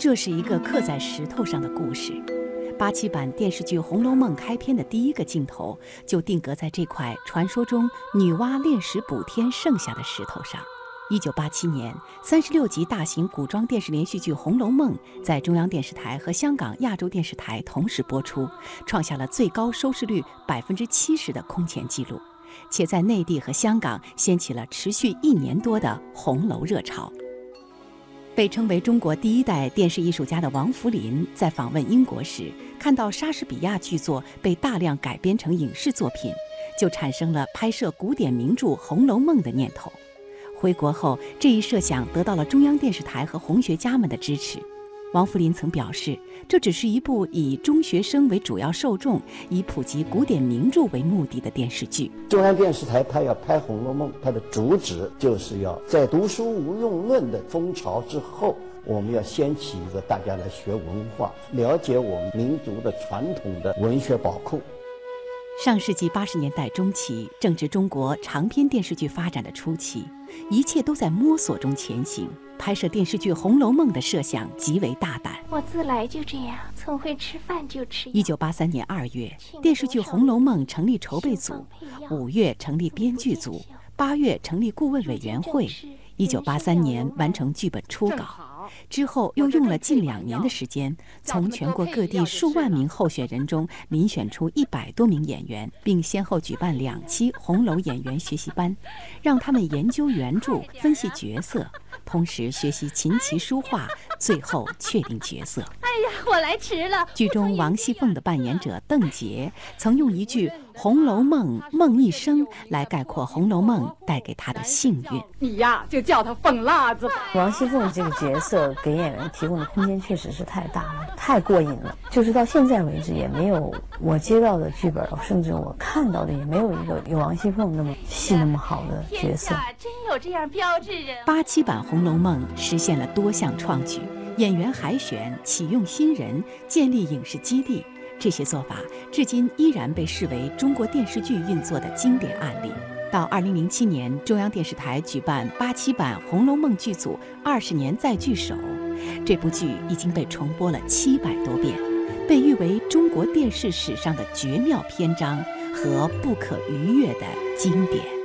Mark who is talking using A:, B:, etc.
A: 这是一个刻在石头上的故事。八七版电视剧《红楼梦》开篇的第一个镜头就定格在这块传说中女娲炼石补天剩下的石头上。一九八七年，三十六集大型古装电视连续剧《红楼梦》在中央电视台和香港亚洲电视台同时播出，创下了最高收视率百分之七十的空前纪录，且在内地和香港掀起了持续一年多的红楼热潮。被称为中国第一代电视艺术家的王扶林在访问英国时，看到莎士比亚剧作被大量改编成影视作品，就产生了拍摄古典名著《红楼梦》的念头。回国后，这一设想得到了中央电视台和红学家们的支持。王扶林曾表示，这只是一部以中学生为主要受众、以普及古典名著为目的的电视剧。
B: 中央电视台它要拍《红楼梦》，它的主旨就是要在读书无用论的风潮之后，我们要掀起一个大家来学文化、了解我们民族的传统的文学宝库。
A: 上世纪八十年代中期，正值中国长篇电视剧发展的初期，一切都在摸索中前行。拍摄电视剧《红楼梦》的设想极为大胆。
C: 我自来就这样，从会吃饭就吃。
A: 一九八三年二月，电视剧《红楼梦》成立筹备组，五月成立编剧组，八月成立顾问委员会，一九八三年完成剧本初稿。之后又用了近两年的时间，从全国各地数万名候选人中遴选出一百多名演员，并先后举办两期红楼演员学习班，让他们研究原著、分析角色，同时学习琴棋书画，最后确定角色。
C: 哎呀，我来迟了。
A: 剧中王熙凤的扮演者邓婕曾用一句。《红楼梦》梦一生来概括《红楼梦》带给她的幸运。
D: 你呀，就叫她凤辣子。
E: 王熙凤这个角色给演员提供的空间确实是太大了，太过瘾了。就是到现在为止，也没有我接到的剧本，甚至我看到的也没有一个有王熙凤那么戏那么好的角色。
C: 真有这样标志人。
A: 八七版《红楼梦》实现了多项创举，演员海选、启用新人、建立影视基地。这些做法至今依然被视为中国电视剧运作的经典案例。到二零零七年，中央电视台举办八七版《红楼梦》剧组二十年再聚首，这部剧已经被重播了七百多遍，被誉为中国电视史上的绝妙篇章和不可逾越的经典。